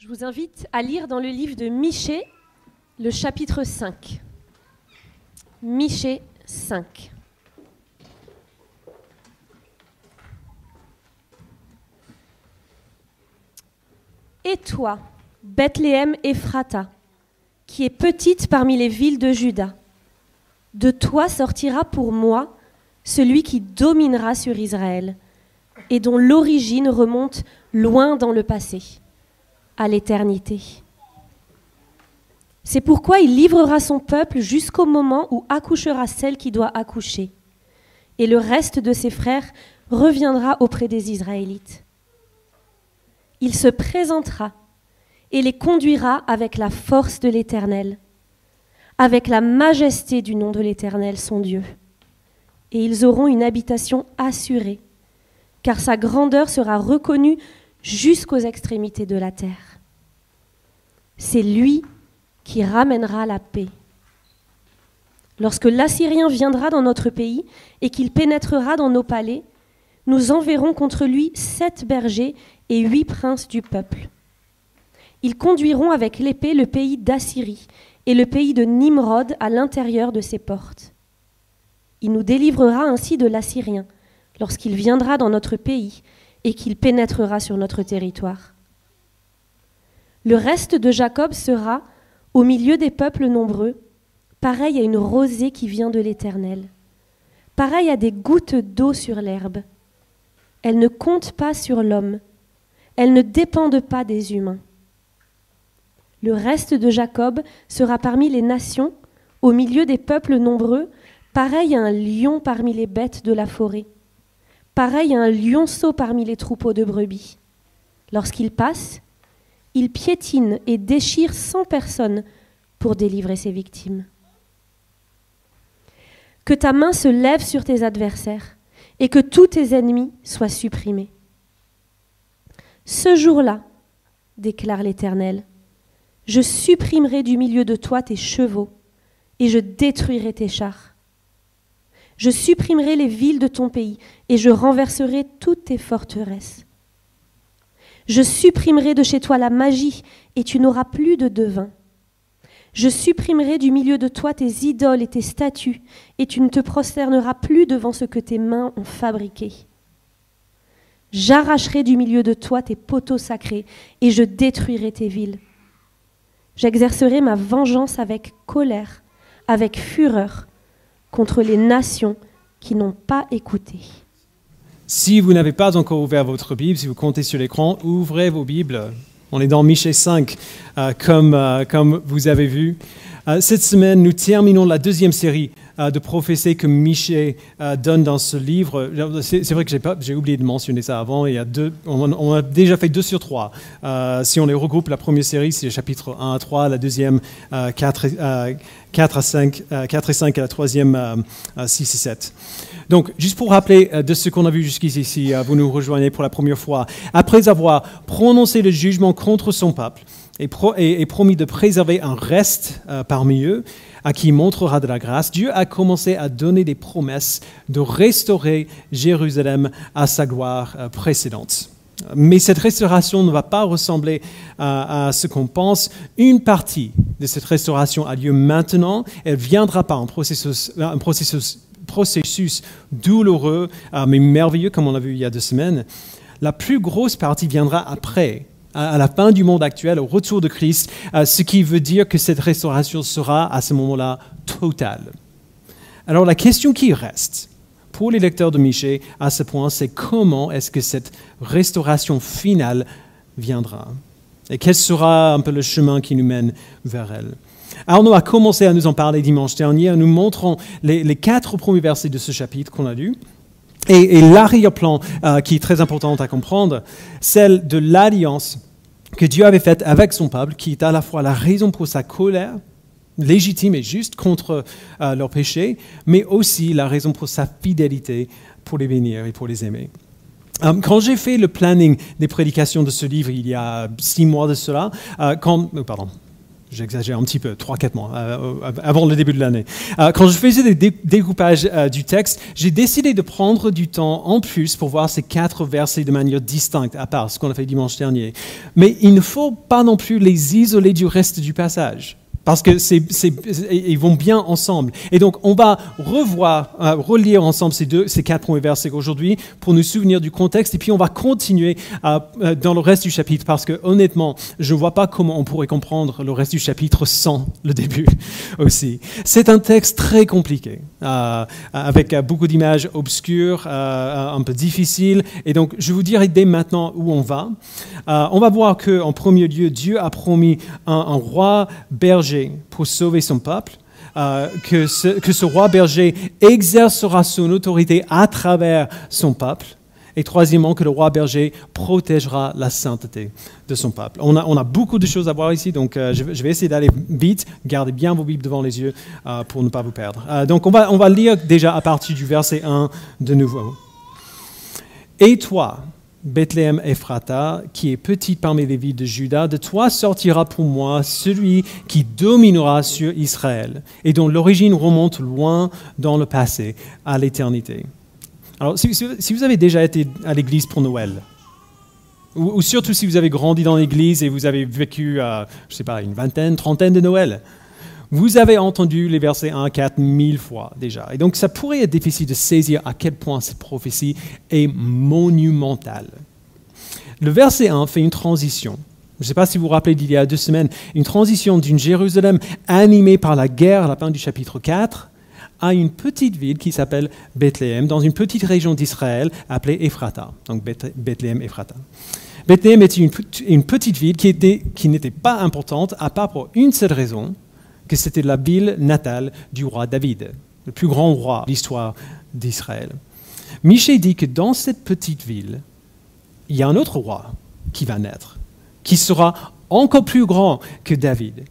Je vous invite à lire dans le livre de Michée, le chapitre 5. Michée 5. Et toi, Bethléem Ephrata, qui est petite parmi les villes de Juda, de toi sortira pour moi celui qui dominera sur Israël et dont l'origine remonte loin dans le passé, à l'éternité. C'est pourquoi il livrera son peuple jusqu'au moment où accouchera celle qui doit accoucher, et le reste de ses frères reviendra auprès des Israélites. Il se présentera et les conduira avec la force de l'Éternel, avec la majesté du nom de l'Éternel, son Dieu. Et ils auront une habitation assurée car sa grandeur sera reconnue jusqu'aux extrémités de la terre. C'est lui qui ramènera la paix. Lorsque l'Assyrien viendra dans notre pays et qu'il pénétrera dans nos palais, nous enverrons contre lui sept bergers et huit princes du peuple. Ils conduiront avec l'épée le pays d'Assyrie et le pays de Nimrod à l'intérieur de ses portes. Il nous délivrera ainsi de l'Assyrien lorsqu'il viendra dans notre pays et qu'il pénétrera sur notre territoire. Le reste de Jacob sera, au milieu des peuples nombreux, pareil à une rosée qui vient de l'Éternel, pareil à des gouttes d'eau sur l'herbe. Elles ne comptent pas sur l'homme, elles ne dépendent pas des humains. Le reste de Jacob sera parmi les nations, au milieu des peuples nombreux, pareil à un lion parmi les bêtes de la forêt pareil à un lionceau parmi les troupeaux de brebis. Lorsqu'il passe, il piétine et déchire cent personnes pour délivrer ses victimes. Que ta main se lève sur tes adversaires et que tous tes ennemis soient supprimés. Ce jour-là, déclare l'Éternel, je supprimerai du milieu de toi tes chevaux et je détruirai tes chars. Je supprimerai les villes de ton pays et je renverserai toutes tes forteresses. Je supprimerai de chez toi la magie et tu n'auras plus de devin. Je supprimerai du milieu de toi tes idoles et tes statues et tu ne te prosterneras plus devant ce que tes mains ont fabriqué. J'arracherai du milieu de toi tes poteaux sacrés et je détruirai tes villes. J'exercerai ma vengeance avec colère, avec fureur, contre les nations qui n'ont pas écouté. Si vous n'avez pas encore ouvert votre Bible, si vous comptez sur l'écran, ouvrez vos Bibles. On est dans Michée 5, euh, comme, euh, comme vous avez vu. Euh, cette semaine, nous terminons la deuxième série de prophéties que Michée donne dans ce livre. C'est vrai que j'ai oublié de mentionner ça avant. Il y a deux, on, a déjà fait deux sur trois. si on les regroupe, la première série, c'est le chapitre 1 à 3, la deuxième, 4, 4 à 5, 4 et 5 et la troisième, 6 et 7. Donc, juste pour rappeler de ce qu'on a vu jusqu'ici, si vous nous rejoignez pour la première fois, après avoir prononcé le jugement contre son peuple, et, promis de préserver un reste euh, parmi eux à qui il montrera de la grâce, Dieu a commencé à donner des promesses de restaurer Jérusalem à sa gloire euh, précédente. Mais cette restauration ne va pas ressembler à, ce qu'on pense. Une partie de cette restauration a lieu maintenant. Elle viendra processus, un processus, processus douloureux, euh, mais merveilleux, comme on l'a vu il y a deux semaines. La plus grosse partie viendra après, à la fin du monde actuel, au retour de Christ, euh, ce qui veut dire que cette restauration sera à ce moment-là totale. Alors la question qui reste pour les lecteurs de Michée à ce point, c'est comment est-ce que cette restauration finale viendra? Et quel sera un peu le chemin qui nous mène vers elle? Arnaud a commencé à nous en parler dimanche dernier en nous montrant les, quatre premiers versets de ce chapitre qu'on a lu. Et, l'arrière-plan euh, qui est très important à comprendre, celle de l'alliance que Dieu avait faite avec son peuple, qui est à la fois la raison pour sa colère, légitime et juste contre euh, leur péché, mais aussi la raison pour sa fidélité pour les bénir et pour les aimer. Euh, quand j'ai fait le planning des prédications de ce livre il y a six mois de cela, quand, pardon, J'exagère un petit peu, 3-4 mois euh, avant le début de l'année. Euh, quand je faisais des découpages euh, du texte, j'ai décidé de prendre du temps en plus pour voir ces quatre versets de manière distincte, à part ce qu'on a fait dimanche dernier. Mais il ne faut pas non plus les isoler du reste du passage parce que c'est, ils vont bien ensemble. Et donc, on va revoir, euh, relire ensemble ces, deux, ces quatre premiers versets aujourd'hui pour nous souvenir du contexte. Et puis, on va continuer euh, euh, dans le reste du chapitre parce que, honnêtement, je ne vois pas comment on pourrait comprendre le reste du chapitre sans le début aussi. C'est un texte très compliqué, avec beaucoup d'images obscures, un peu difficiles. Et donc, je vous dirai dès maintenant où on va. on va voir qu'en premier lieu, Dieu a promis un roi berger pour sauver son peuple, euh, que, ce, que ce roi berger exercera son autorité à travers son peuple. Et troisièmement, que le roi berger protégera la sainteté de son peuple. On a, on a beaucoup de choses à voir ici, donc euh, je, vais essayer d'aller vite. Gardez bien vos Bibles devant les yeux euh, pour ne pas vous perdre. donc on va, on va lire déjà à partir du verset 1 de nouveau. Et toi, Bethléem Ephrata, qui est petite parmi les villes de Juda, de toi sortira pour moi celui qui dominera sur Israël et dont l'origine remonte loin dans le passé, à l'éternité. Alors, si, vous avez déjà été à l'église pour Noël, ou, surtout si vous avez grandi dans l'église et vous avez vécu, je ne sais pas, une vingtaine, trentaine de Noël, vous avez entendu les versets 1 à 4 mille fois déjà. Et donc, ça pourrait être difficile de saisir à quel point cette prophétie est monumentale. Le verset 1 fait une transition. Je ne sais pas si vous vous rappelez d'il y a deux semaines, une transition d'une Jérusalem animée par la guerre à la fin du chapitre 4 à une petite ville qui s'appelle Bethléem, dans une petite région d'Israël appelée Ephrata. Donc Bethléem, Ephrata. Bethléem était une, petite ville qui n'était pas importante, à part pour une seule raison, que c'était la ville natale du roi David, le plus grand roi de l'histoire d'Israël. Michée dit que dans cette petite ville, il y a un autre roi qui va naître, qui sera encore plus grand que David.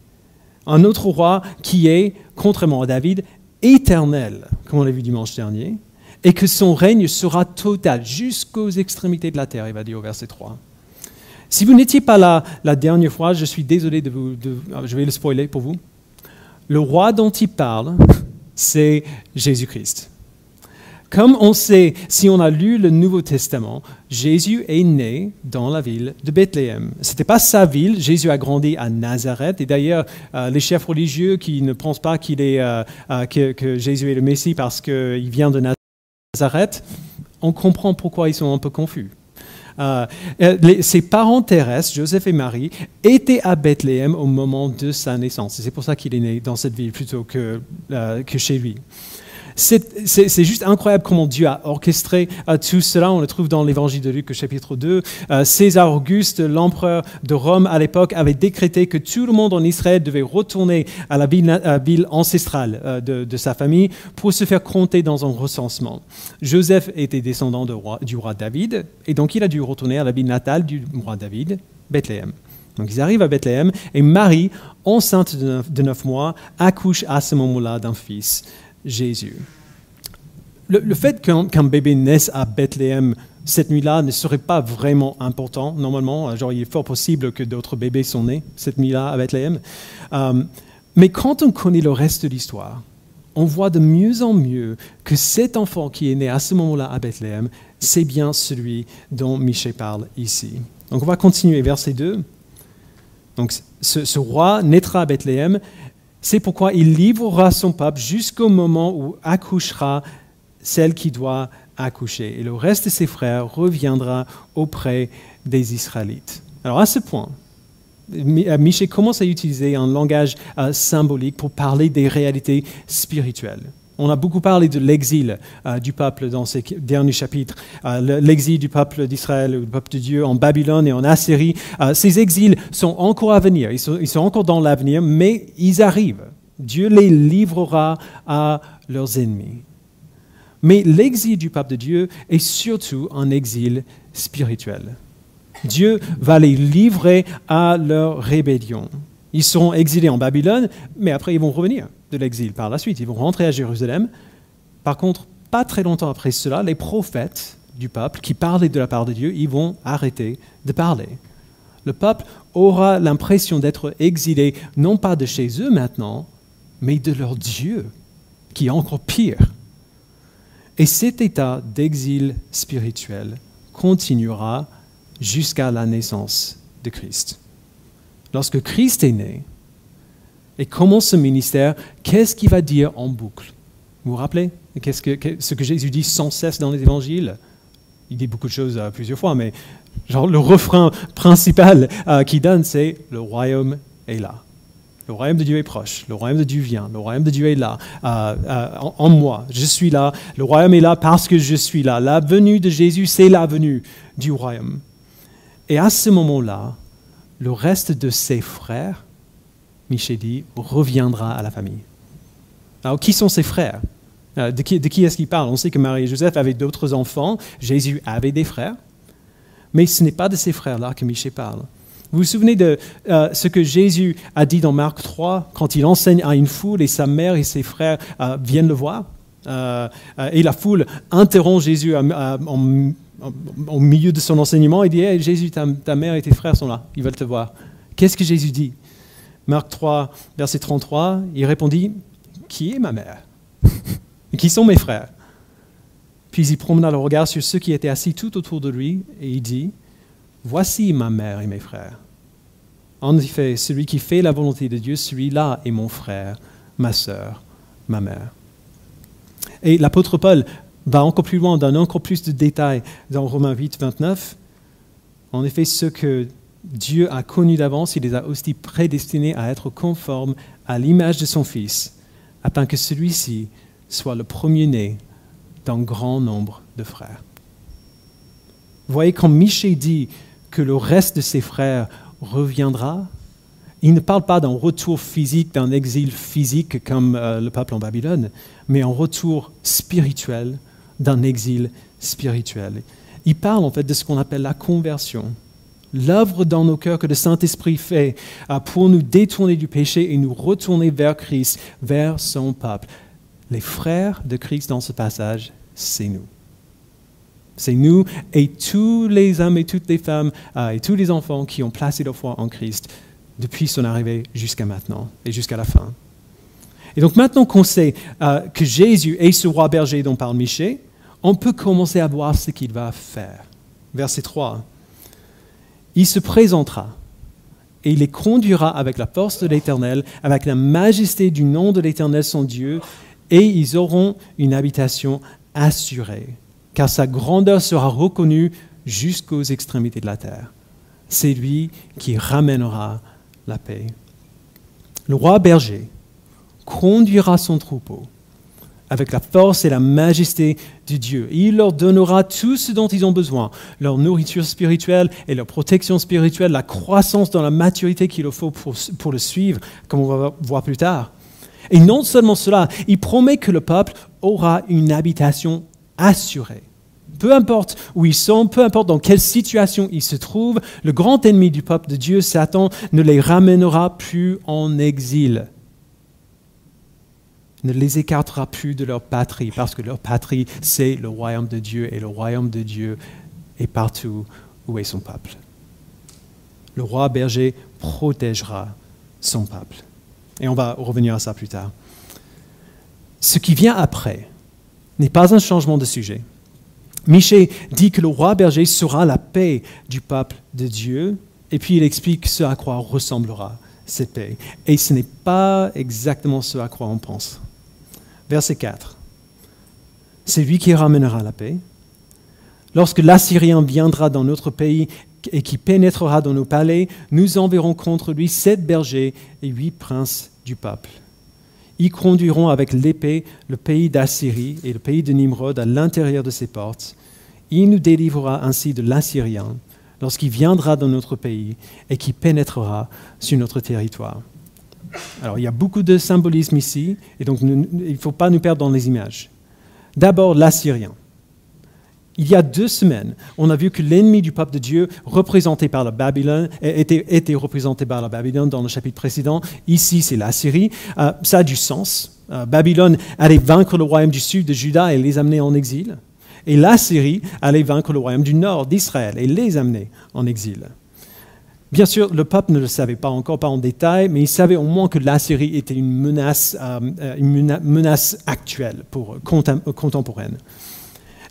Un autre roi qui est, contrairement à David, éternel, comme on l'a vu dimanche dernier, et que son règne sera total jusqu'aux extrémités de la terre, il va dire au verset 3. Si vous n'étiez pas là la dernière fois, je suis désolé de vous, je vais le spoiler pour vous le roi dont il parle, c'est Jésus-Christ. Comme on sait, si on a lu le Nouveau Testament, Jésus est né dans la ville de Bethléem. Ce n'était pas sa ville, Jésus a grandi à Nazareth. Et d'ailleurs, euh, les chefs religieux qui ne pensent pas qu'il est, euh, euh, que, Jésus est le Messie parce qu'il vient de Nazareth, on comprend pourquoi ils sont un peu confus. Euh, euh, ses parents terrestres, Joseph et Marie, étaient à Bethléem au moment de sa naissance. C'est pour ça qu'il est né dans cette ville plutôt que, euh, que chez lui. C'est juste incroyable comment Dieu a orchestré euh, tout cela. On le trouve dans l'évangile de Luc, chapitre 2. Euh, César Auguste, l'empereur de Rome à l'époque, avait décrété que tout le monde en Israël devait retourner à la ville, ancestrale euh, de, sa famille pour se faire compter dans un recensement. Joseph était descendant du roi David, et donc il a dû retourner à la ville natale du roi David, Bethléem. Donc ils arrivent à Bethléem et Marie, enceinte de neuf mois, accouche à ce moment-là d'un fils. Jésus. Le, fait qu'un bébé naisse à Bethléem cette nuit-là ne serait pas vraiment important, normalement. Genre, il est fort possible que d'autres bébés sont nés cette nuit-là à Bethléem. Euh, mais quand on connaît le reste de l'histoire, on voit de mieux en mieux que cet enfant qui est né à ce moment-là à Bethléem, c'est bien celui dont Michel parle ici. Donc on va continuer, verset 2. Donc ce roi naîtra à Bethléem c'est pourquoi il livrera son peuple jusqu'au moment où accouchera celle qui doit accoucher. Et le reste de ses frères reviendra auprès des Israélites. Alors à ce point, euh, Michel commence à utiliser un langage euh, symbolique pour parler des réalités spirituelles. On a beaucoup parlé de l'exil euh, du peuple dans ces derniers chapitres, euh, l'exil du peuple d'Israël, du peuple de Dieu en Babylone et en Assyrie. Euh, ces exils sont encore à venir, ils sont, ils sont encore dans l'avenir, mais ils arrivent. Dieu les livrera à leurs ennemis. Mais l'exil du peuple de Dieu est surtout un exil spirituel. Dieu va les livrer à leur rébellion. Ils seront exilés en Babylone, mais après ils vont revenir de l'exil par la suite. Ils vont rentrer à Jérusalem. Par contre, pas très longtemps après cela, les prophètes du peuple qui parlaient de la part de Dieu, ils vont arrêter de parler. Le peuple aura l'impression d'être exilé non pas de chez eux maintenant, mais de leur Dieu, qui est encore pire. Et cet état d'exil spirituel continuera jusqu'à la naissance de Christ. Lorsque Christ est né et commence ce ministère, qu'est-ce qu'il va dire en boucle? Vous vous rappelez? Qu'est-ce que, ce que Jésus dit sans cesse dans les évangiles? Il dit beaucoup de choses euh, plusieurs fois, mais genre, le refrain principal euh, qu'il donne, c'est Le royaume est là. Le royaume de Dieu est proche, le royaume de Dieu vient, le royaume de Dieu est là, euh, en, moi, je suis là, le royaume est là parce que je suis là. La venue de Jésus, c'est la venue du royaume. Et à ce moment-là, le reste de ses frères, Michel dit, reviendra à la famille. Alors, qui sont ses frères? Euh, De qui, est-ce qu'il parle? On sait que Marie et Joseph avaient d'autres enfants, Jésus avait des frères, mais ce n'est pas de ces frères-là que Michel parle. Vous vous souvenez de euh, ce que Jésus a dit dans Marc 3 quand il enseigne à une foule et sa mère et ses frères euh, viennent le voir? Et la foule interrompt Jésus au milieu de son enseignement, il dit Jésus, ta, mère et tes frères sont là, ils veulent te voir. Qu'est-ce que Jésus dit? Marc 3, verset 33, il répondit Qui est ma mère? Qui sont mes frères? Puis il promena le regard sur ceux qui étaient assis tout autour de lui et il dit Voici ma mère et mes frères. En effet, celui qui fait la volonté de Dieu, celui-là est mon frère, ma sœur, ma mère. Et l'apôtre Paul va encore plus loin, donne encore plus de détails dans Romains 8, 29. En effet, ceux que Dieu a connus d'avance, il les a aussi prédestinés à être conformes à l'image de son Fils, afin que celui-ci soit le premier-né d'un grand nombre de frères. Vous voyez, quand Michée dit que le reste de ses frères reviendra, il ne parle pas d'un retour physique, d'un exil physique comme euh, le peuple en Babylone, mais un retour spirituel d'un exil spirituel. Il parle en fait de ce qu'on appelle la conversion, l'œuvre dans nos cœurs que le Saint-Esprit fait euh, pour nous détourner du péché et nous retourner vers Christ, vers son peuple. Les frères de Christ dans ce passage, c'est nous. C'est nous et tous les hommes et toutes les femmes euh, et tous les enfants qui ont placé leur foi en Christ depuis son arrivée jusqu'à maintenant et jusqu'à la fin. Et donc maintenant qu'on sait euh, que Jésus est ce roi berger dont parle Michel, on peut commencer à voir ce qu'il va faire. Verset 3. Il se présentera et il les conduira avec la force de l'Éternel, avec la majesté du nom de l'Éternel son Dieu, et ils auront une habitation assurée, car sa grandeur sera reconnue jusqu'aux extrémités de la terre. C'est lui qui ramènera la paix. Le roi berger conduira son troupeau avec la force et la majesté de Dieu. il leur donnera tout ce dont ils ont besoin, leur nourriture spirituelle et leur protection spirituelle, la croissance dans la maturité qu'il leur faut pour, pour le suivre, comme on va voir plus tard. Et non seulement cela, il promet que le peuple aura une habitation assurée. Peu importe où ils sont, peu importe dans quelle situation ils se trouvent, le grand ennemi du peuple de Dieu, Satan, ne les ramènera plus en exil ne les écartera plus de leur patrie, parce que leur patrie, c'est le royaume de Dieu, et le royaume de Dieu est partout où est son peuple. Le roi berger protégera son peuple. Et on va revenir à ça plus tard. Ce qui vient après n'est pas un changement de sujet. Michel dit que le roi berger sera la paix du peuple de Dieu, et puis il explique ce à quoi ressemblera cette paix. Et ce n'est pas exactement ce à quoi on pense. Verset 4. C'est lui qui ramènera la paix. Lorsque l'Assyrien viendra dans notre pays et qui pénétrera dans nos palais, nous enverrons contre lui sept bergers et huit princes du peuple. Ils conduiront avec l'épée le pays d'Assyrie et le pays de Nimrod à l'intérieur de ses portes. Il nous délivrera ainsi de l'Assyrien lorsqu'il viendra dans notre pays et qui pénétrera sur notre territoire. Alors, il y a beaucoup de symbolisme ici, et donc il ne faut pas nous perdre dans les images. D'abord, l'Assyrien. Il y a deux semaines, on a vu que l'ennemi du peuple de Dieu, représenté par la Babylone, était, représenté par la Babylone dans le chapitre précédent. Ici, c'est l'Assyrie. Euh, ça a du sens. Euh, Babylone allait vaincre le royaume du sud de Juda et les amener en exil. Et l'Assyrie allait vaincre le royaume du nord d'Israël et les amener en exil. Bien sûr, le peuple ne le savait pas encore, pas en détail, mais il savait au moins que l'Assyrie était une menace, euh, actuelle, pour, contemporaine.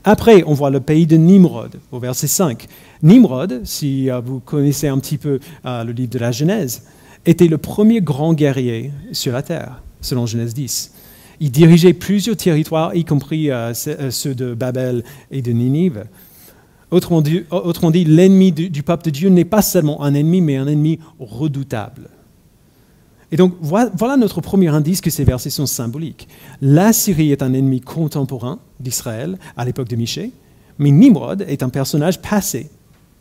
Après, on voit le pays de Nimrod, au verset 5. Nimrod, si euh, vous connaissez un petit peu euh, le livre de la Genèse, était le premier grand guerrier sur la terre, selon Genèse 10. Il dirigeait plusieurs territoires, y compris ceux de Babel et de Ninive. Autrement dit, l'ennemi du, peuple de Dieu n'est pas seulement un ennemi, mais un ennemi redoutable. Et donc, voilà notre premier indice que ces versets sont symboliques. La Syrie est un ennemi contemporain d'Israël à l'époque de Michée, mais Nimrod est un personnage passé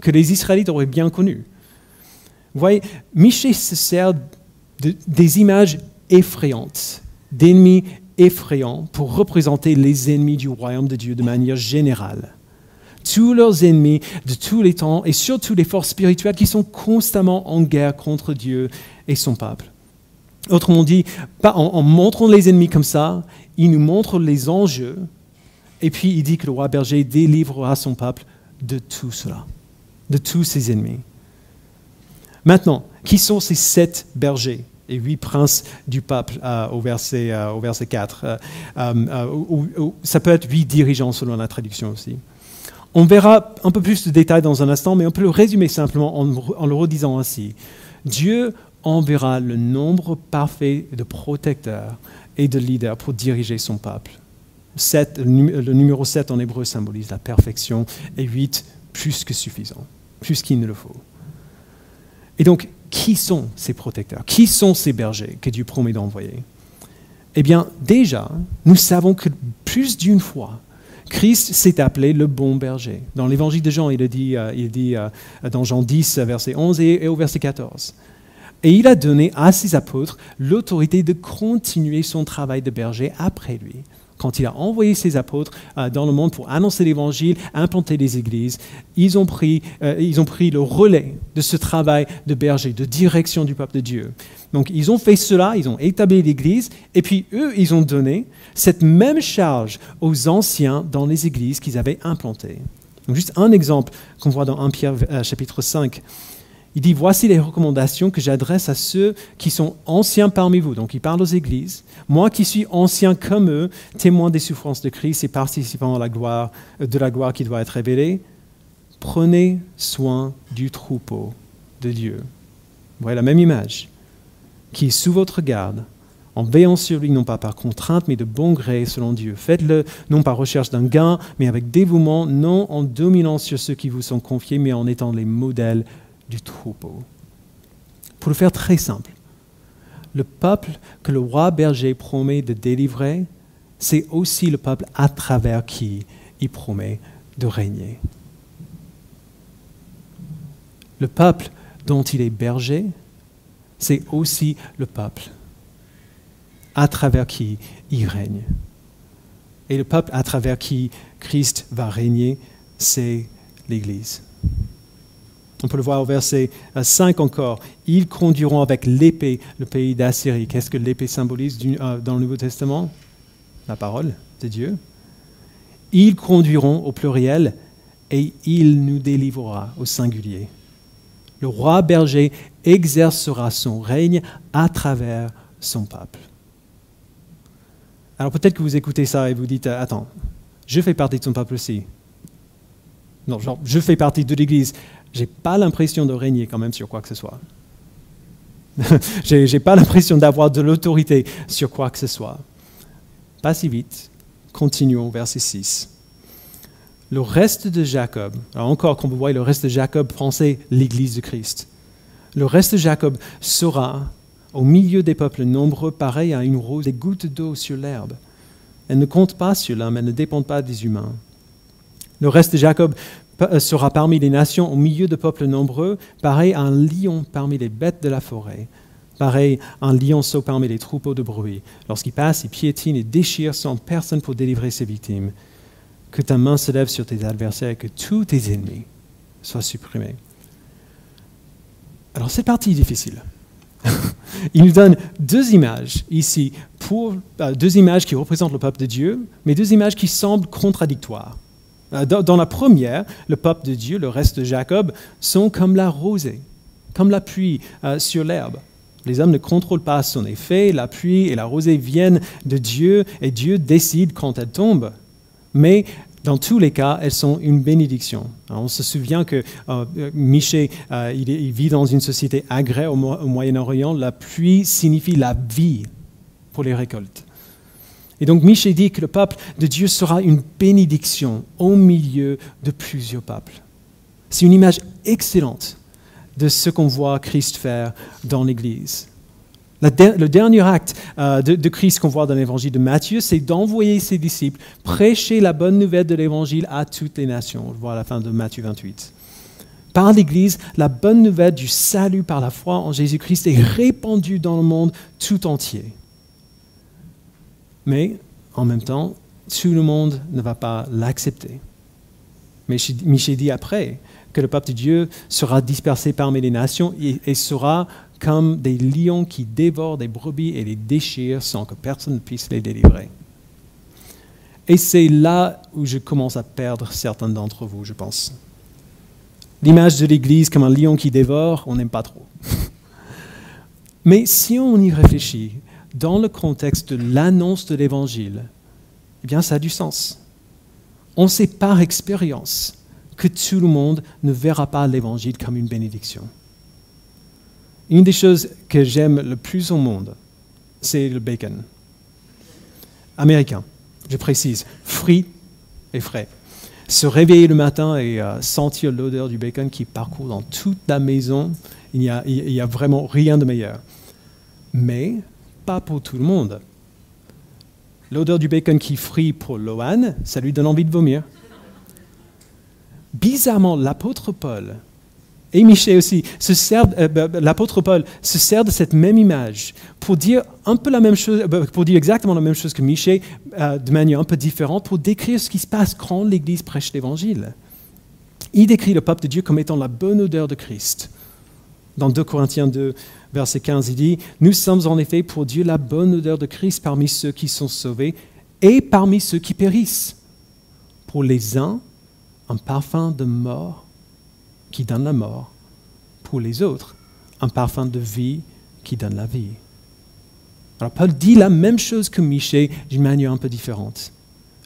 que les Israélites auraient bien connu. Vous voyez, Michée se sert des images effrayantes, d'ennemis effrayants pour représenter les ennemis du royaume de Dieu de manière générale tous leurs ennemis de tous les temps et surtout les forces spirituelles qui sont constamment en guerre contre Dieu et son peuple. Autrement dit, en, montrant les ennemis comme ça, il nous montre les enjeux et puis il dit que le roi berger délivrera son peuple de tout cela, de tous ses ennemis. Maintenant, qui sont ces sept bergers et huit princes du peuple euh, au, verset, euh, au verset 4 euh, Ça peut être huit dirigeants selon la traduction aussi. On verra un peu plus de détails dans un instant, mais on peut le résumer simplement en, le redisant ainsi. Dieu enverra le nombre parfait de protecteurs et de leaders pour diriger son peuple. le numéro 7 en hébreu symbolise la perfection et 8 plus que suffisant, plus qu'il ne le faut. Et donc, qui sont ces protecteurs? Qui sont ces bergers que Dieu promet d'envoyer? Eh bien, déjà, nous savons que plus d'une fois, Christ s'est appelé le bon berger. Dans l'évangile de Jean, il dit, euh, dit euh, dans Jean 10, verset 11 et, au verset 14. Et il a donné à ses apôtres l'autorité de continuer son travail de berger après lui. Quand il a envoyé ses apôtres euh, dans le monde pour annoncer l'évangile, implanter les églises, ils ont, pris, ils ont pris le relais de ce travail de berger, de direction du peuple de Dieu. Donc ils ont fait cela, ils ont établi l'église, et puis eux, ils ont donné cette même charge aux anciens dans les églises qu'ils avaient implantées. Donc juste un exemple qu'on voit dans 1 Pierre euh, chapitre 5. Il dit, voici les recommandations que j'adresse à ceux qui sont anciens parmi vous. Donc il parle aux églises. Moi qui suis ancien comme eux, témoin des souffrances de Christ et participant à la gloire, euh, de la gloire qui doit être révélée, prenez soin du troupeau de Dieu. Vous voyez la même image, qui est sous votre garde, en veillant sur lui, non pas par contrainte, mais de bon gré selon Dieu. Faites-le non par recherche d'un gain, mais avec dévouement, non en dominant sur ceux qui vous sont confiés, mais en étant les modèles du troupeau. Pour le faire très simple, le peuple que le roi berger promet de délivrer, c'est aussi le peuple à travers qui il promet de régner. Le peuple dont il est berger, c'est aussi le peuple à travers qui il règne. Et le peuple à travers qui Christ va régner, c'est l'Église. On peut le voir au verset 5 encore. Ils conduiront avec l'épée le pays d'Assyrie. Qu'est-ce que l'épée symbolise euh, dans le Nouveau Testament? La parole de Dieu. Ils conduiront au pluriel et il nous délivrera au singulier. Le roi berger exercera son règne à travers son peuple. Alors peut-être que vous écoutez ça et vous dites, euh, attends, je fais partie de ton peuple aussi. Non, genre, je fais partie de l'Église. Je n'ai pas l'impression de régner quand même sur quoi que ce soit. je n'ai pas l'impression d'avoir de l'autorité sur quoi que ce soit. Pas si vite. Continuons, verset 6. Le reste de Jacob, alors encore, vous voyez, le reste de Jacob, pensez l'Église de Christ. Le reste de Jacob sera au milieu des peuples nombreux, pareil à une rose, des gouttes d'eau sur l'herbe. Elle ne compte pas sur l'homme, elle ne dépend pas des humains. Le reste de Jacob sera parmi les nations au milieu de peuples nombreux, pareil à un lion parmi les bêtes de la forêt, pareil à un lionceau parmi les troupeaux de bruit. Lorsqu'il passe, il piétine et déchire sans personne pour délivrer ses victimes. Que ta main se lève sur tes adversaires et que tous tes ennemis soient supprimés. Alors cette partie est difficile. Il nous donne deux images ici, pour, euh, deux images qui représentent le peuple de Dieu, mais deux images qui semblent contradictoires. Euh, dans, la première, le peuple de Dieu, le reste de Jacob, sont comme la rosée, comme la pluie euh, sur l'herbe. Les hommes ne contrôlent pas son effet, la pluie et la rosée viennent de Dieu et Dieu décide quand elles tombent. Mais dans tous les cas, elles sont une bénédiction. on se souvient que euh, Miché, il, vit dans une société agraire au, Moyen-Orient. La pluie signifie la vie pour les récoltes. Et donc Miché dit que le peuple de Dieu sera une bénédiction au milieu de plusieurs peuples. C'est une image excellente de ce qu'on voit Christ faire dans l'Église. Le dernier acte euh, de, Christ qu'on voit dans l'évangile de Matthieu, c'est d'envoyer ses disciples prêcher la bonne nouvelle de l'évangile à toutes les nations. On le voit à la fin de Matthieu 28. Par l'Église, la bonne nouvelle du salut par la foi en Jésus-Christ est répandue dans le monde tout entier. Mais en même temps, tout le monde ne va pas l'accepter. Mais Michel dit après que le peuple de Dieu sera dispersé parmi les nations et sera comme des lions qui dévorent des brebis et les déchirent sans que personne ne puisse les délivrer. Et c'est là où je commence à perdre certains d'entre vous, je pense. L'image de l'Église comme un lion qui dévore, on n'aime pas trop. Mais si on y réfléchit, dans le contexte de l'annonce de l'Évangile, eh bien ça a du sens. On sait par expérience que tout le monde ne verra pas l'Évangile comme une bénédiction. Une des choses que j'aime le plus au monde, c'est le bacon. Américain, je précise, frit et frais. Se réveiller le matin et euh, sentir l'odeur du bacon qui parcourt dans toute la maison, il n'y a, a, vraiment rien de meilleur. Mais pas pour tout le monde. L'odeur du bacon qui frit pour Lohan, ça lui donne envie de vomir. Bizarrement, l'apôtre Paul et Michel aussi, euh, bah, bah, l'apôtre Paul se sert de cette même image pour dire un peu la même chose, bah, pour dire exactement la même chose que Michel, euh, de manière un peu différente, pour décrire ce qui se passe quand l'Église prêche l'Évangile. Il décrit le peuple de Dieu comme étant la bonne odeur de Christ. Dans 2 Corinthiens 2, verset 15, il dit, Nous sommes en effet pour Dieu la bonne odeur de Christ parmi ceux qui sont sauvés et parmi ceux qui périssent. Pour les uns, un parfum de mort qui donne la mort, pour les autres, un parfum de vie qui donne la vie. Alors Paul dit la même chose que Michel d'une manière un peu différente.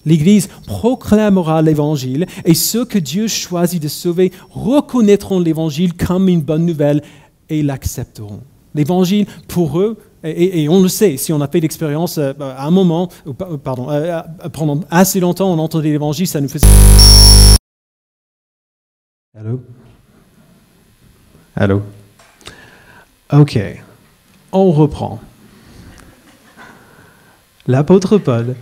L'Église proclamera l'Évangile et ceux que Dieu choisit de sauver reconnaîtront l'Évangile comme une bonne nouvelle et l'accepteront. L'Évangile, pour eux, et, on le sait, si on a fait l'expérience euh, à un moment, pardon, euh, euh, pendant assez longtemps, on entendait l'Évangile, ça nous faisait... Allô? Allô? Ok, on reprend. L'apôtre Paul,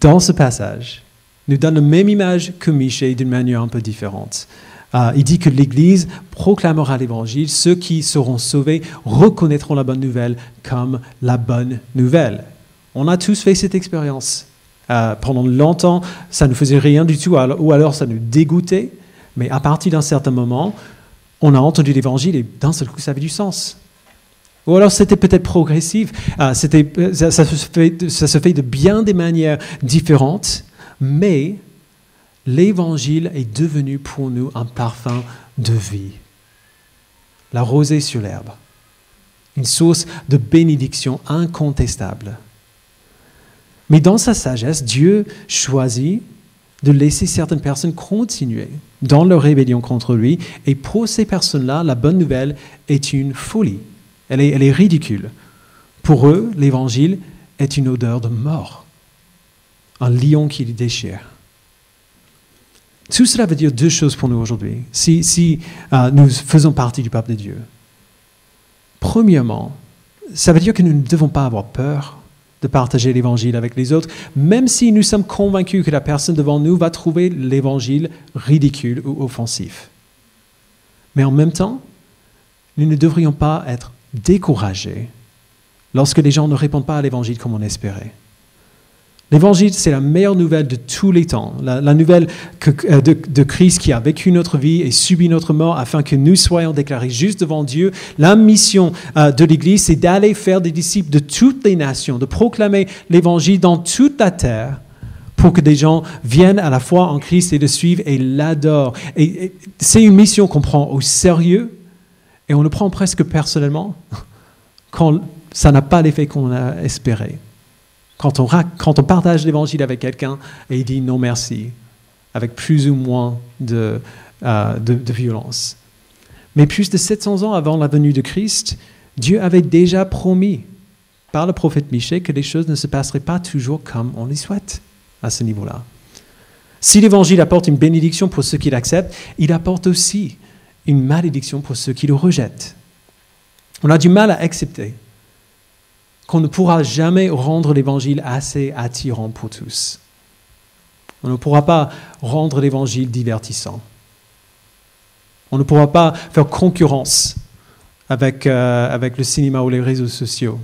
dans ce passage, nous donne la même image que Michel d'une manière un peu différente. Euh, il dit que l'Église proclamera l'Évangile, ceux qui seront sauvés reconnaîtront la bonne nouvelle comme la bonne nouvelle. On a tous fait cette expérience. Euh, pendant longtemps, ça ne faisait rien du tout, ou alors ça nous dégoûtait, mais à partir d'un certain moment, on a entendu l'évangile et d'un seul coup, ça avait du sens. Ou alors c'était peut-être progressif, euh, se ça se fait de bien des manières différentes, mais l'évangile est devenu pour nous un parfum de vie. La rosée sur l'herbe, une source de bénédiction incontestable. Mais dans sa sagesse, Dieu choisit de laisser certaines personnes continuer dans leur rébellion contre lui. Et pour ces personnes-là, la bonne nouvelle est une folie. Elle est, elle est ridicule. Pour eux, l'évangile est une odeur de mort, un lion qui les déchire. Tout cela veut dire deux choses pour nous aujourd'hui, si, euh, nous faisons partie du peuple de Dieu. Premièrement, ça veut dire que nous ne devons pas avoir peur de partager l'évangile avec les autres, même si nous sommes convaincus que la personne devant nous va trouver l'évangile ridicule ou offensif. Mais en même temps, nous ne devrions pas être découragés lorsque les gens ne répondent pas à l'évangile comme on espérait. L'évangile, c'est la meilleure nouvelle de tous les temps. La, nouvelle euh, de, Christ qui a vécu notre vie et subi notre mort afin que nous soyons déclarés justes devant Dieu. La mission euh, de l'Église, c'est d'aller faire des disciples de toutes les nations, de proclamer l'évangile dans toute la terre pour que des gens viennent à la foi en Christ et le suivent et l'adorent. Et, c'est une mission qu'on prend au sérieux Et on le prend presque personnellement quand ça n'a pas l'effet qu'on a espéré. Quand on, partage l'évangile avec quelqu'un et il dit non merci, avec plus ou moins de, euh, violence. Mais plus de 700 ans avant la venue de Christ, Dieu avait déjà promis par le prophète Michée que les choses ne se passeraient pas toujours comme on les souhaite à ce niveau-là. Si l'évangile apporte une bénédiction pour ceux qui l'acceptent, il apporte aussi une malédiction pour ceux qui le rejettent. On a du mal à accepter qu'on ne pourra jamais rendre l'évangile assez attirant pour tous. On ne pourra pas rendre l'évangile divertissant. On ne pourra pas faire concurrence avec, euh, avec le cinéma ou les réseaux sociaux.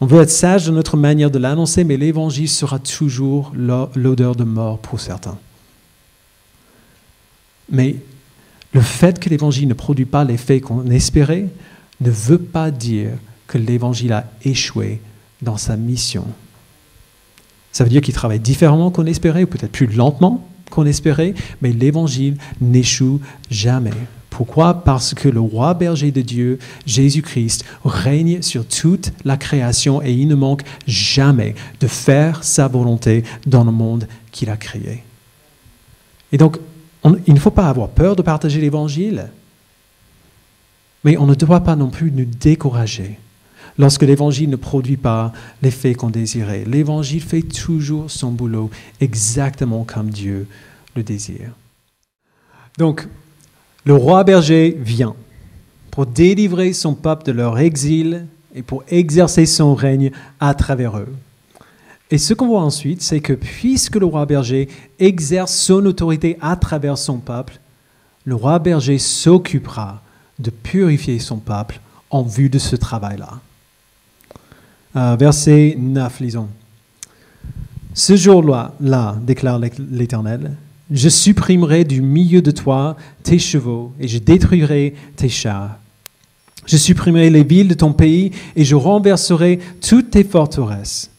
On veut être sage dans notre manière de l'annoncer, mais l'évangile sera toujours l'odeur de mort pour certains. Mais le fait que l'évangile ne produit pas l'effet qu'on espérait ne veut pas dire que l'évangile a échoué dans sa mission. Ça veut dire qu'il travaille différemment qu'on espérait, ou peut-être plus lentement qu'on espérait, mais l'évangile n'échoue jamais. Pourquoi? Parce que le roi berger de Dieu, Jésus-Christ, règne sur toute la création et il ne manque jamais de faire sa volonté dans le monde qu'il a créé. Et donc, il ne faut pas avoir peur de partager l'Évangile, mais on ne doit pas non plus nous décourager lorsque l'Évangile ne produit pas l'effet qu'on désirait. L'Évangile fait toujours son boulot exactement comme Dieu le désire. Donc, le roi berger vient pour délivrer son peuple de leur exil et pour exercer son règne à travers eux. Et ce qu'on voit ensuite, c'est que puisque le roi berger exerce son autorité à travers son peuple, le roi berger s'occupera de purifier son peuple en vue de ce travail-là. Euh, verset 9, lisons. Ce jour-là, là, déclare l'Éternel, je supprimerai du milieu de toi tes chevaux et je détruirai tes chars. Je supprimerai les villes de ton pays et je renverserai toutes tes forteresses.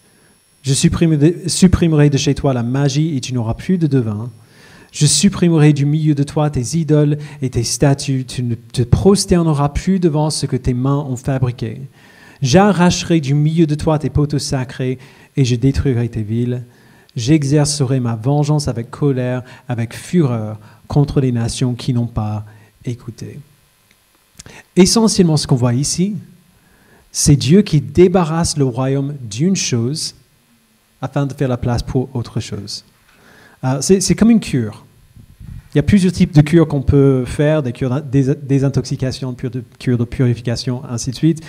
Je supprimerai de chez toi la magie et tu n'auras plus de devin. Je supprimerai du milieu de toi tes idoles et tes statues. Tu ne te prosterneras plus devant ce que tes mains ont fabriqué. J'arracherai du milieu de toi tes poteaux sacrés et je détruirai tes villes. J'exercerai ma vengeance avec colère, avec fureur contre les nations qui n'ont pas écouté. Essentiellement, ce qu'on voit ici, c'est Dieu qui débarrasse le royaume d'une chose afin de faire la place pour autre chose. Euh, c'est comme une cure. Il y a plusieurs types de cures qu'on peut faire, des cures des désintoxication, des cures de purification, ainsi de suite.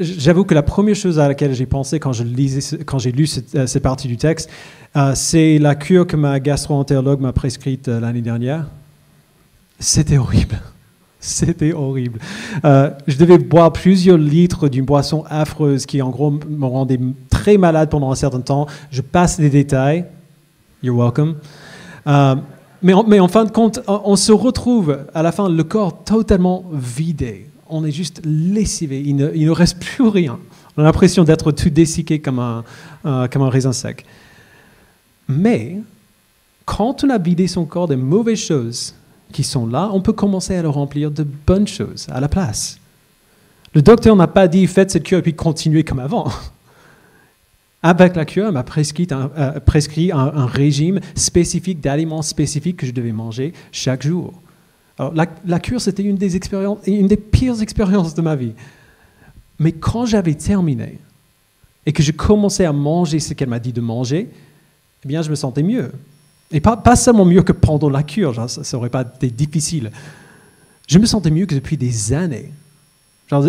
J'avoue que la première chose à laquelle j'ai pensé quand, j'ai lu cette, cette, partie du texte, euh, c'est la cure que ma gastro-entérologue m'a prescrite euh, l'année dernière. C'était horrible. C'était horrible. Euh, je devais boire plusieurs litres d'une boisson affreuse qui, en gros, me rendait très malade pendant un certain temps. Je passe les détails. You're welcome. mais en fin de compte, on se retrouve à la fin le corps totalement vidé on est juste lessivé, il ne, reste plus rien. On a l'impression d'être tout dessiqué comme un, comme un raisin sec. Mais quand on a vidé son corps des mauvaises choses qui sont là, on peut commencer à le remplir de bonnes choses à la place. Le docteur n'a pas dit faites cette cure et puis continuez comme avant. Avec la cure, il m'a prescrit, euh, prescrit un régime spécifique d'aliments spécifiques que je devais manger chaque jour la, cure, c'était une des pires expériences de ma vie. Mais quand j'avais terminé et que je commençais à manger ce qu'elle m'a dit de manger, eh bien, je me sentais mieux. Et pas, seulement mieux que pendant la cure, ça n'aurait pas été difficile. Je me sentais mieux que depuis des années.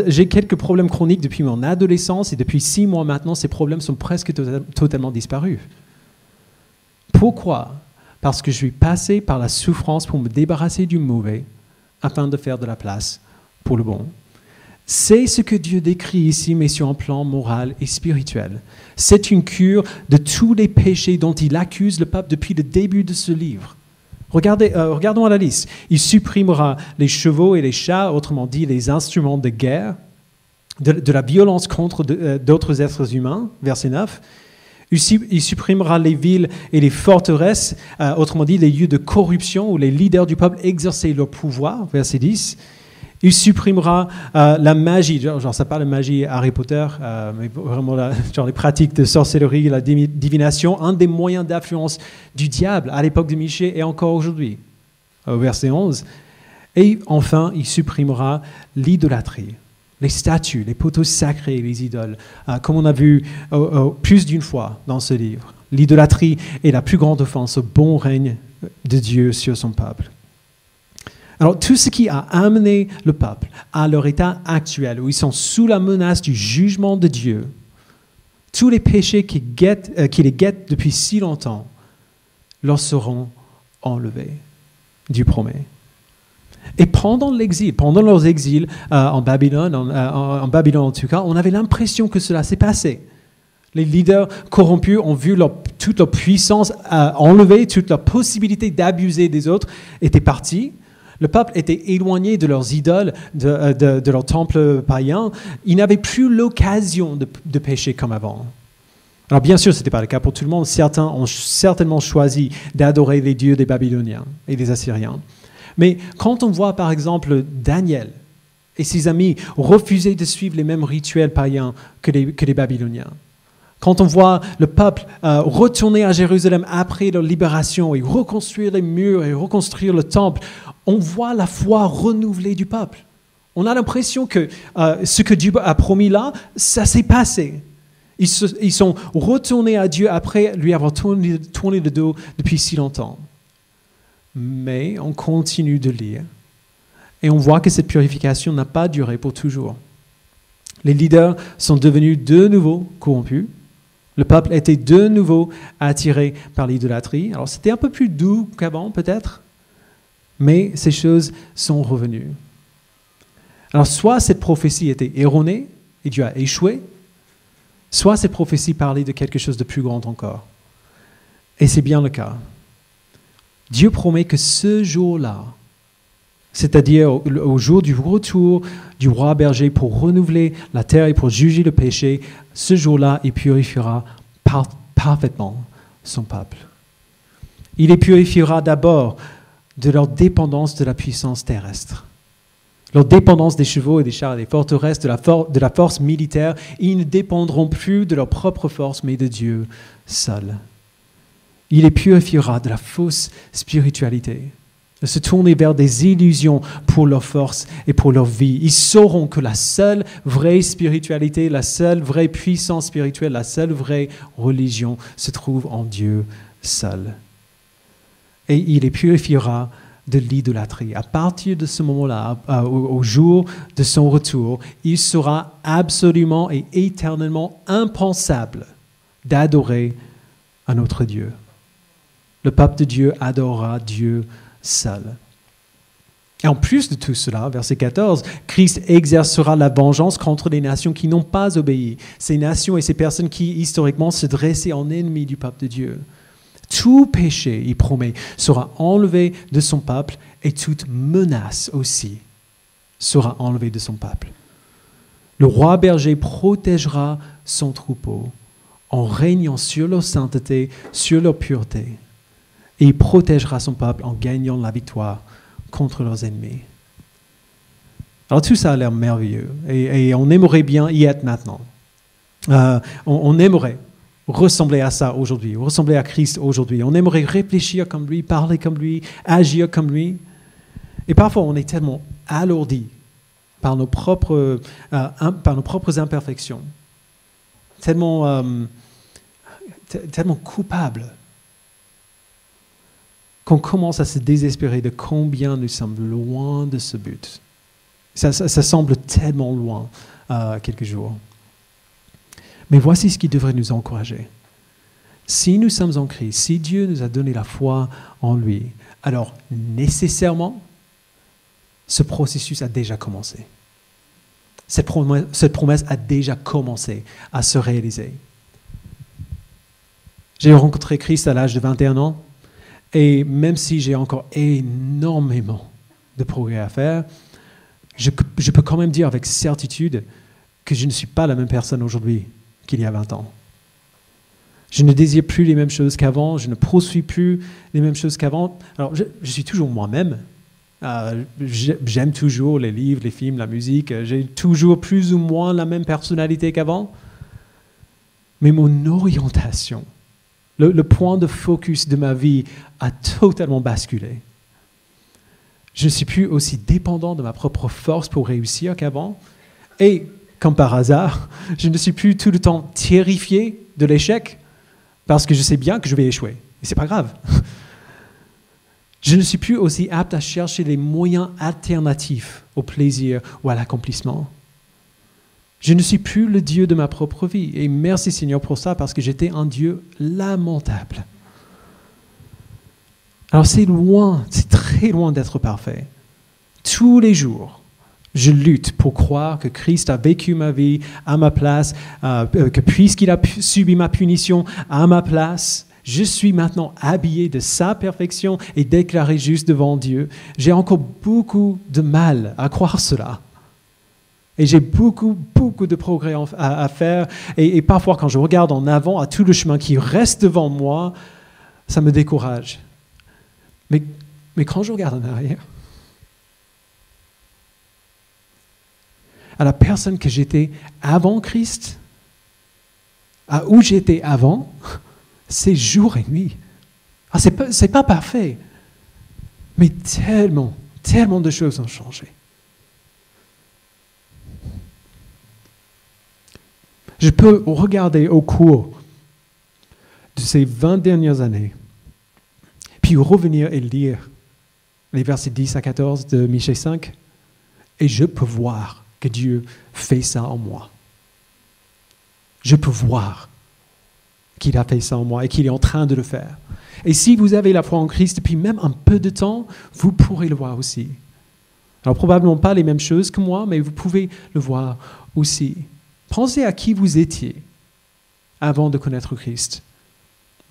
J'ai quelques problèmes chroniques depuis mon adolescence et depuis six mois maintenant, ces problèmes sont presque tota-, totalement disparus. Pourquoi? Parce que je suis passé par la souffrance pour me débarrasser du mauvais afin de faire de la place pour le bon. C'est ce que Dieu décrit ici, mais sur un plan moral et spirituel. C'est une cure de tous les péchés dont il accuse le pape depuis le début de ce livre. Regardez, euh, regardons à la liste. Il supprimera les chevaux et les chats, autrement dit les instruments de guerre, de, la violence contre euh, d'autres êtres humains, verset 9. Il supprimera les villes et les forteresses, euh, autrement dit les lieux de corruption où les leaders du peuple exerçaient leur pouvoir, verset 10. Il supprimera euh, la magie, genre, ça parle de magie Harry Potter, euh, mais vraiment genre les pratiques de sorcellerie, la divination, un des moyens d'influence du diable à l'époque de Michée et encore aujourd'hui. verset 11. Et enfin, il supprimera l'idolâtrie les statues, les poteaux sacrés, les idoles, euh, comme on a vu euh, euh, plus d'une fois dans ce livre. L'idolâtrie est la plus grande offense au bon règne de Dieu sur son peuple. Alors tout ce qui a amené le peuple à leur état actuel, où ils sont sous la menace du jugement de Dieu, tous les péchés qui, qui les guettent depuis si longtemps, leur seront enlevés. Dieu promet. Et pendant l'exil, pendant leurs exils euh, en Babylone, euh, en, Babylone en tout cas, on avait l'impression que cela s'est passé. Les leaders corrompus ont vu toute leur puissance euh, enlevée, toute leur possibilité d'abuser des autres était partie. Le peuple était éloigné de leurs idoles, de, de, leur temple païen. Ils n'avaient plus l'occasion de, de pécher comme avant. Alors bien sûr, ce n'était pas le cas pour tout le monde. Certains ont certainement choisi d'adorer les dieux des Babyloniens et des Assyriens. Mais quand on voit par exemple Daniel et ses amis refuser de suivre les mêmes rituels païens que les, Babyloniens, quand on voit le peuple euh, retourner à Jérusalem après leur libération et reconstruire les murs et reconstruire le temple, on voit la foi renouvelée du peuple. On a l'impression que euh, ce que Dieu a promis là, ça s'est passé. Ils, sont retournés à Dieu après lui avoir tourné le dos depuis si longtemps. Mais on continue de lire et on voit que cette purification n'a pas duré pour toujours. Les leaders sont devenus de nouveau corrompus. Le peuple était de nouveau attiré par l'idolâtrie. Alors c'était un peu plus doux qu'avant peut-être, mais ces choses sont revenues. Alors soit cette prophétie était erronée et Dieu a échoué, soit cette prophétie parlait de quelque chose de plus grand encore. Et c'est bien le cas. Dieu promet que ce jour-là, c'est-à-dire au, jour du retour du roi berger pour renouveler la terre et pour juger le péché, ce jour-là, il purifiera parfaitement son peuple. Il les purifiera d'abord de leur dépendance de la puissance terrestre, leur dépendance des chevaux et des chars et des forteresses, de la, de la force militaire. Ils ne dépendront plus de leur propre force, mais de Dieu seul. Il les purifiera de la fausse spiritualité, de se tourner vers des illusions pour leur force et pour leur vie. Ils sauront que la seule vraie spiritualité, la seule vraie puissance spirituelle, la seule vraie religion se trouve en Dieu seul. Et il les purifiera de l'idolâtrie. À partir de ce moment-là, au jour de son retour, il sera absolument et éternellement impensable d'adorer un autre Dieu. Le peuple de Dieu adorera Dieu seul. Et en plus de tout cela, verset 14, Christ exercera la vengeance contre les nations qui n'ont pas obéi, ces nations et ces personnes qui historiquement se dressaient en ennemis du peuple de Dieu. Tout péché, il promet, sera enlevé de son peuple et toute menace aussi sera enlevée de son peuple. Le roi berger protégera son troupeau en régnant sur leur sainteté, sur leur pureté et il protégera son peuple en gagnant la victoire contre leurs ennemis. Alors tout ça a l'air merveilleux et, on aimerait bien y être maintenant. Euh, on, aimerait ressembler à ça aujourd'hui, ressembler à Christ aujourd'hui. On aimerait réfléchir comme lui, parler comme lui, agir comme lui. Et parfois on est tellement alourdi par nos propres, euh, par nos propres imperfections, tellement, euh, tellement coupables qu'on commence à se désespérer de combien nous sommes loin de ce but. Ça, semble tellement loin euh, quelques jours. Mais voici ce qui devrait nous encourager. Si nous sommes en Christ, si Dieu nous a donné la foi en lui, alors nécessairement, ce processus a déjà commencé. Cette promesse, cette promesse a déjà commencé à se réaliser. J'ai rencontré Christ à l'âge de 21 ans. Et même si j'ai encore énormément de progrès à faire, je, peux quand même dire avec certitude que je ne suis pas la même personne aujourd'hui qu'il y a 20 ans. Je ne désire plus les mêmes choses qu'avant, je ne poursuis plus les mêmes choses qu'avant. Alors, je, suis toujours moi-même. Euh, j'aime toujours les livres, les films, la musique. J'ai toujours plus ou moins la même personnalité qu'avant. Mais mon orientation, le, point de focus de ma vie a totalement basculé. Je ne suis plus aussi dépendant de ma propre force pour réussir qu'avant. Et, comme par hasard, je ne suis plus tout le temps terrifié de l'échec parce que je sais bien que je vais échouer. Et c'est pas grave. Je ne suis plus aussi apte à chercher les moyens alternatifs au plaisir ou à l'accomplissement. Je ne suis plus le Dieu de ma propre vie. Et merci Seigneur pour ça, parce que j'étais un Dieu lamentable. Alors c'est loin, c'est très loin d'être parfait. Tous les jours, je lutte pour croire que Christ a vécu ma vie à ma place, euh, que puisqu'il a subi ma punition à ma place, je suis maintenant habillé de sa perfection et déclaré juste devant Dieu. J'ai encore beaucoup de mal à croire cela. Et j'ai beaucoup, beaucoup de progrès à, faire. Et, parfois, quand je regarde en avant à tout le chemin qui reste devant moi, ça me décourage. Mais, mais quand je regarde en arrière, à la personne que j'étais avant Christ, à où j'étais avant, c'est jour et nuit. Ah, Ce n'est pas, pas parfait, mais tellement, tellement de choses ont changé. Je peux regarder au cours de ces 20 dernières années, puis revenir et lire les versets 10 à 14 de Michée 5, et je peux voir que Dieu fait ça en moi. Je peux voir qu'il a fait ça en moi et qu'il est en train de le faire. Et si vous avez la foi en Christ depuis même un peu de temps, vous pourrez le voir aussi. Alors probablement pas les mêmes choses que moi, mais vous pouvez le voir aussi. Pensez à qui vous étiez avant de connaître Christ.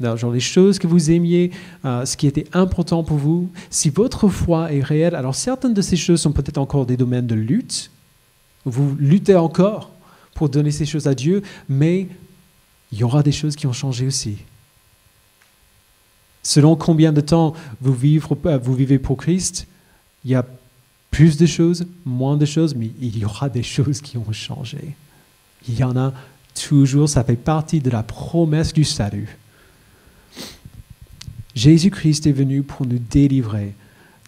Genre les choses que vous aimiez, euh, ce qui était important pour vous. Si votre foi est réelle, alors certaines de ces choses sont peut-être encore des domaines de lutte, vous luttez encore pour donner ces choses à Dieu, mais il y aura des choses qui ont changé aussi. Selon combien de temps vous, vous vivez pour Christ, il y a plus de choses, moins de choses, mais il y aura des choses qui ont changé. Il y en a toujours, ça fait partie de la promesse du salut. Jésus-Christ est venu pour nous délivrer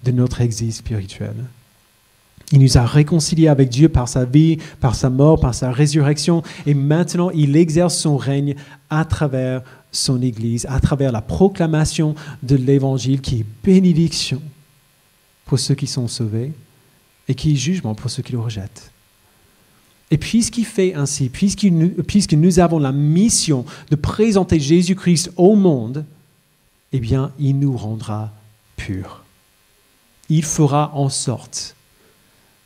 de notre exil spirituel. Il nous a réconciliés avec Dieu par sa vie, par sa mort, par sa résurrection. Et maintenant, il exerce son règne à travers son Église, à travers la proclamation de l'Évangile qui est bénédiction pour ceux qui sont sauvés et qui est jugement pour ceux qui le rejettent. Et puisqu'il fait ainsi, puisque nous avons la mission de présenter Jésus-Christ au monde, eh bien, il nous rendra purs. Il fera en sorte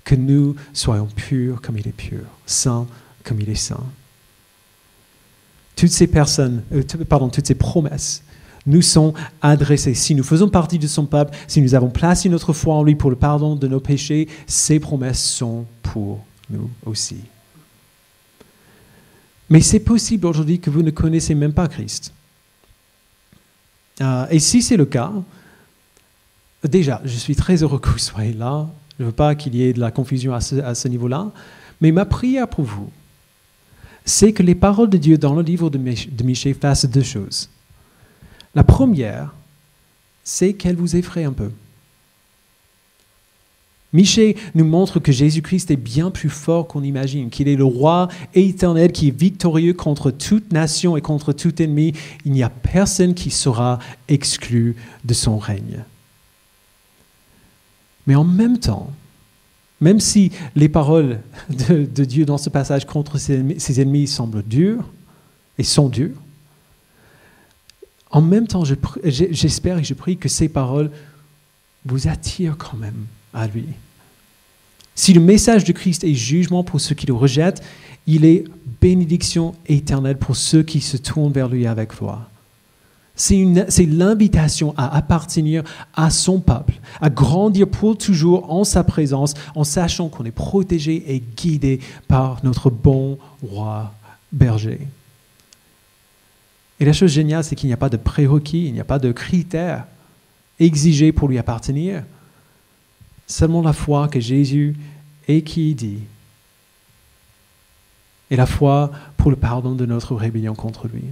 que nous soyons purs comme il est pur, saints comme il est saint. Toutes ces personnes, euh, pardon, toutes ces promesses nous sont adressées. Si nous faisons partie de son peuple, si nous avons placé notre foi en lui pour le pardon de nos péchés, ces promesses sont pour nous aussi. Mais c'est possible aujourd'hui que vous ne connaissez même pas Christ. Euh, et si c'est le cas, déjà, je suis très heureux que vous soyez là. Je ne veux pas qu'il y ait de la confusion à ce, niveau-là. Mais ma prière pour vous, c'est que les paroles de Dieu dans le livre de, Michée fassent deux choses. La première, c'est qu'elle vous effraie un peu. Michée nous montre que Jésus-Christ est bien plus fort qu'on imagine, qu'il est le roi éternel qui est victorieux contre toute nation et contre tout ennemi. Il n'y a personne qui sera exclu de son règne. Mais en même temps, même si les paroles de, Dieu dans ce passage contre ses ennemis, semblent dures et sont dures, en même temps, j'espère et je prie que ces paroles vous attirent quand même à lui. Si le message de Christ est jugement pour ceux qui le rejettent, il est bénédiction éternelle pour ceux qui se tournent vers lui avec foi. C'est l'invitation à appartenir à son peuple, à grandir pour toujours en sa présence, en sachant qu'on est protégé et guidé par notre bon roi berger. Et la chose géniale, c'est qu'il n'y a pas de prérequis, il n'y a pas de critères exigés pour lui appartenir. Seulement la foi que Jésus est qui dit. Et la foi pour le pardon de notre rébellion contre lui.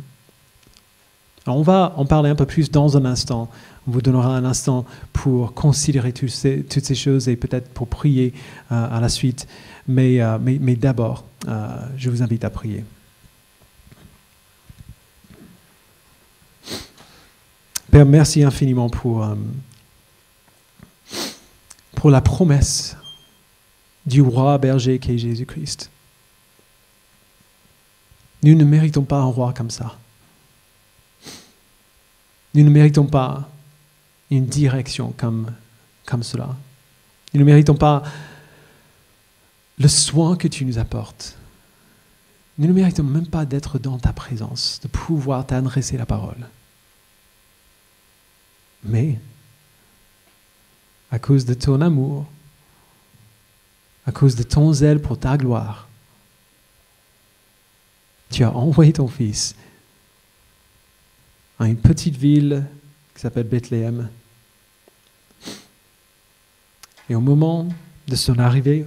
On va en parler un peu plus dans un instant. On vous donnera un instant pour considérer toutes ces, choses et peut-être pour prier euh, à la suite. Mais, euh, d'abord, euh, je vous invite à prier. Père, merci infiniment pour, pour la promesse du roi berger qui est Jésus-Christ. Nous ne méritons pas un roi comme ça. Nous ne méritons pas une direction comme, comme cela. Nous ne méritons pas le soin que tu nous apportes. Nous ne méritons même pas d'être dans ta présence, de pouvoir t'adresser la parole. Mais, à cause de ton amour, à cause de ton zèle pour ta gloire, tu as envoyé ton Fils à une petite ville qui s'appelle Bethléem. Et au moment de son arrivée,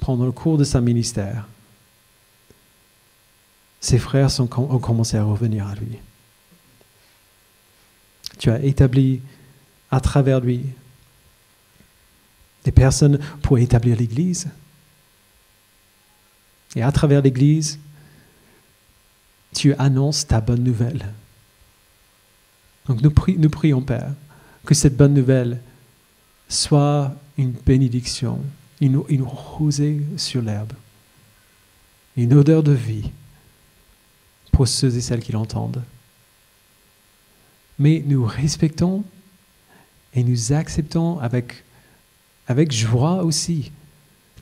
pendant le cours de sa ministère, ses frères ont commencé à revenir à lui. Tu as établi à travers lui des personnes pour établir l'Église. Et à travers l'Église, tu annonces ta bonne nouvelle. Donc nous, nous prions, Père, que cette bonne nouvelle soit une bénédiction, une, une rosée sur l'herbe, une odeur de vie pour ceux et celles qui l'entendent. Mais nous respectons et nous acceptons avec, avec joie aussi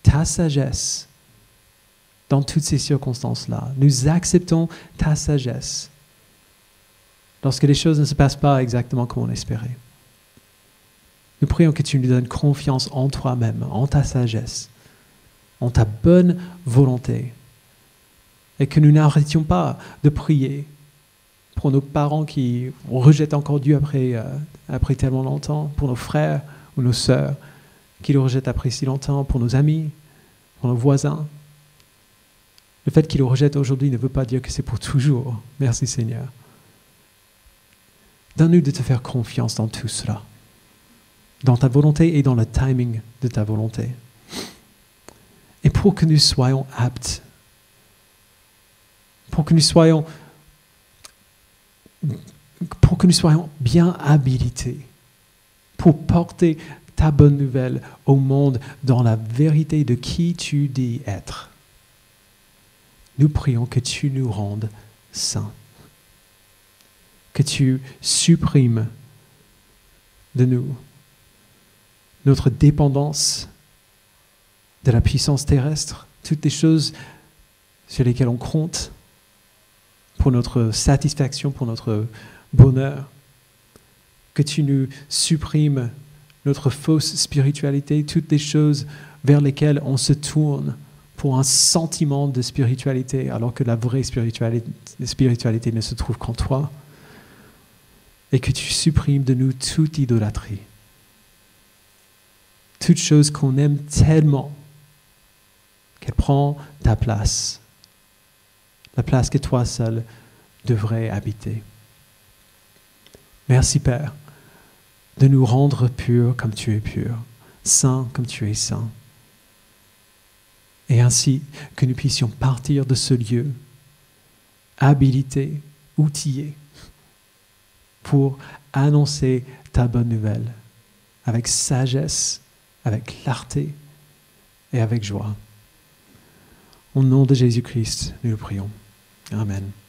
ta sagesse dans toutes ces circonstances-là. Nous acceptons ta sagesse lorsque les choses ne se passent pas exactement comme on espérait. Nous prions que tu nous donnes confiance en toi-même, en ta sagesse, en ta bonne volonté, et que nous n'arrêtions pas de prier pour nos parents qui rejettent encore Dieu après, euh, après tellement longtemps, pour nos frères ou nos sœurs qui le rejettent après si longtemps, pour nos amis, pour nos voisins. Le fait qu'ils le rejettent aujourd'hui ne veut pas dire que c'est pour toujours. Merci Seigneur. Donne-nous de te faire confiance dans tout cela, dans ta volonté et dans le timing de ta volonté. Et pour que nous soyons aptes, pour que nous soyons, pour que nous soyons bien habilités pour porter ta bonne nouvelle au monde dans la vérité de qui tu dis être. Nous prions que tu nous rendes saints que tu supprimes de nous notre dépendance de la puissance terrestre, toutes les choses sur lesquelles on compte pour notre satisfaction, pour notre bonheur, que tu nous supprimes notre fausse spiritualité, toutes les choses vers lesquelles on se tourne pour un sentiment de spiritualité, alors que la vraie spiritualité, ne se trouve qu'en toi. Et que tu supprimes de nous toute idolâtrie. Toute chose qu'on aime tellement qu'elle prend ta place, la place que toi seul devrais habiter. Merci Père de nous rendre purs comme tu es pur, saints comme tu es saint. Et ainsi que nous puissions partir de ce lieu habilités, outillés pour annoncer ta bonne nouvelle avec sagesse, avec clarté et avec joie. Au nom de Jésus-Christ, nous le prions. Amen.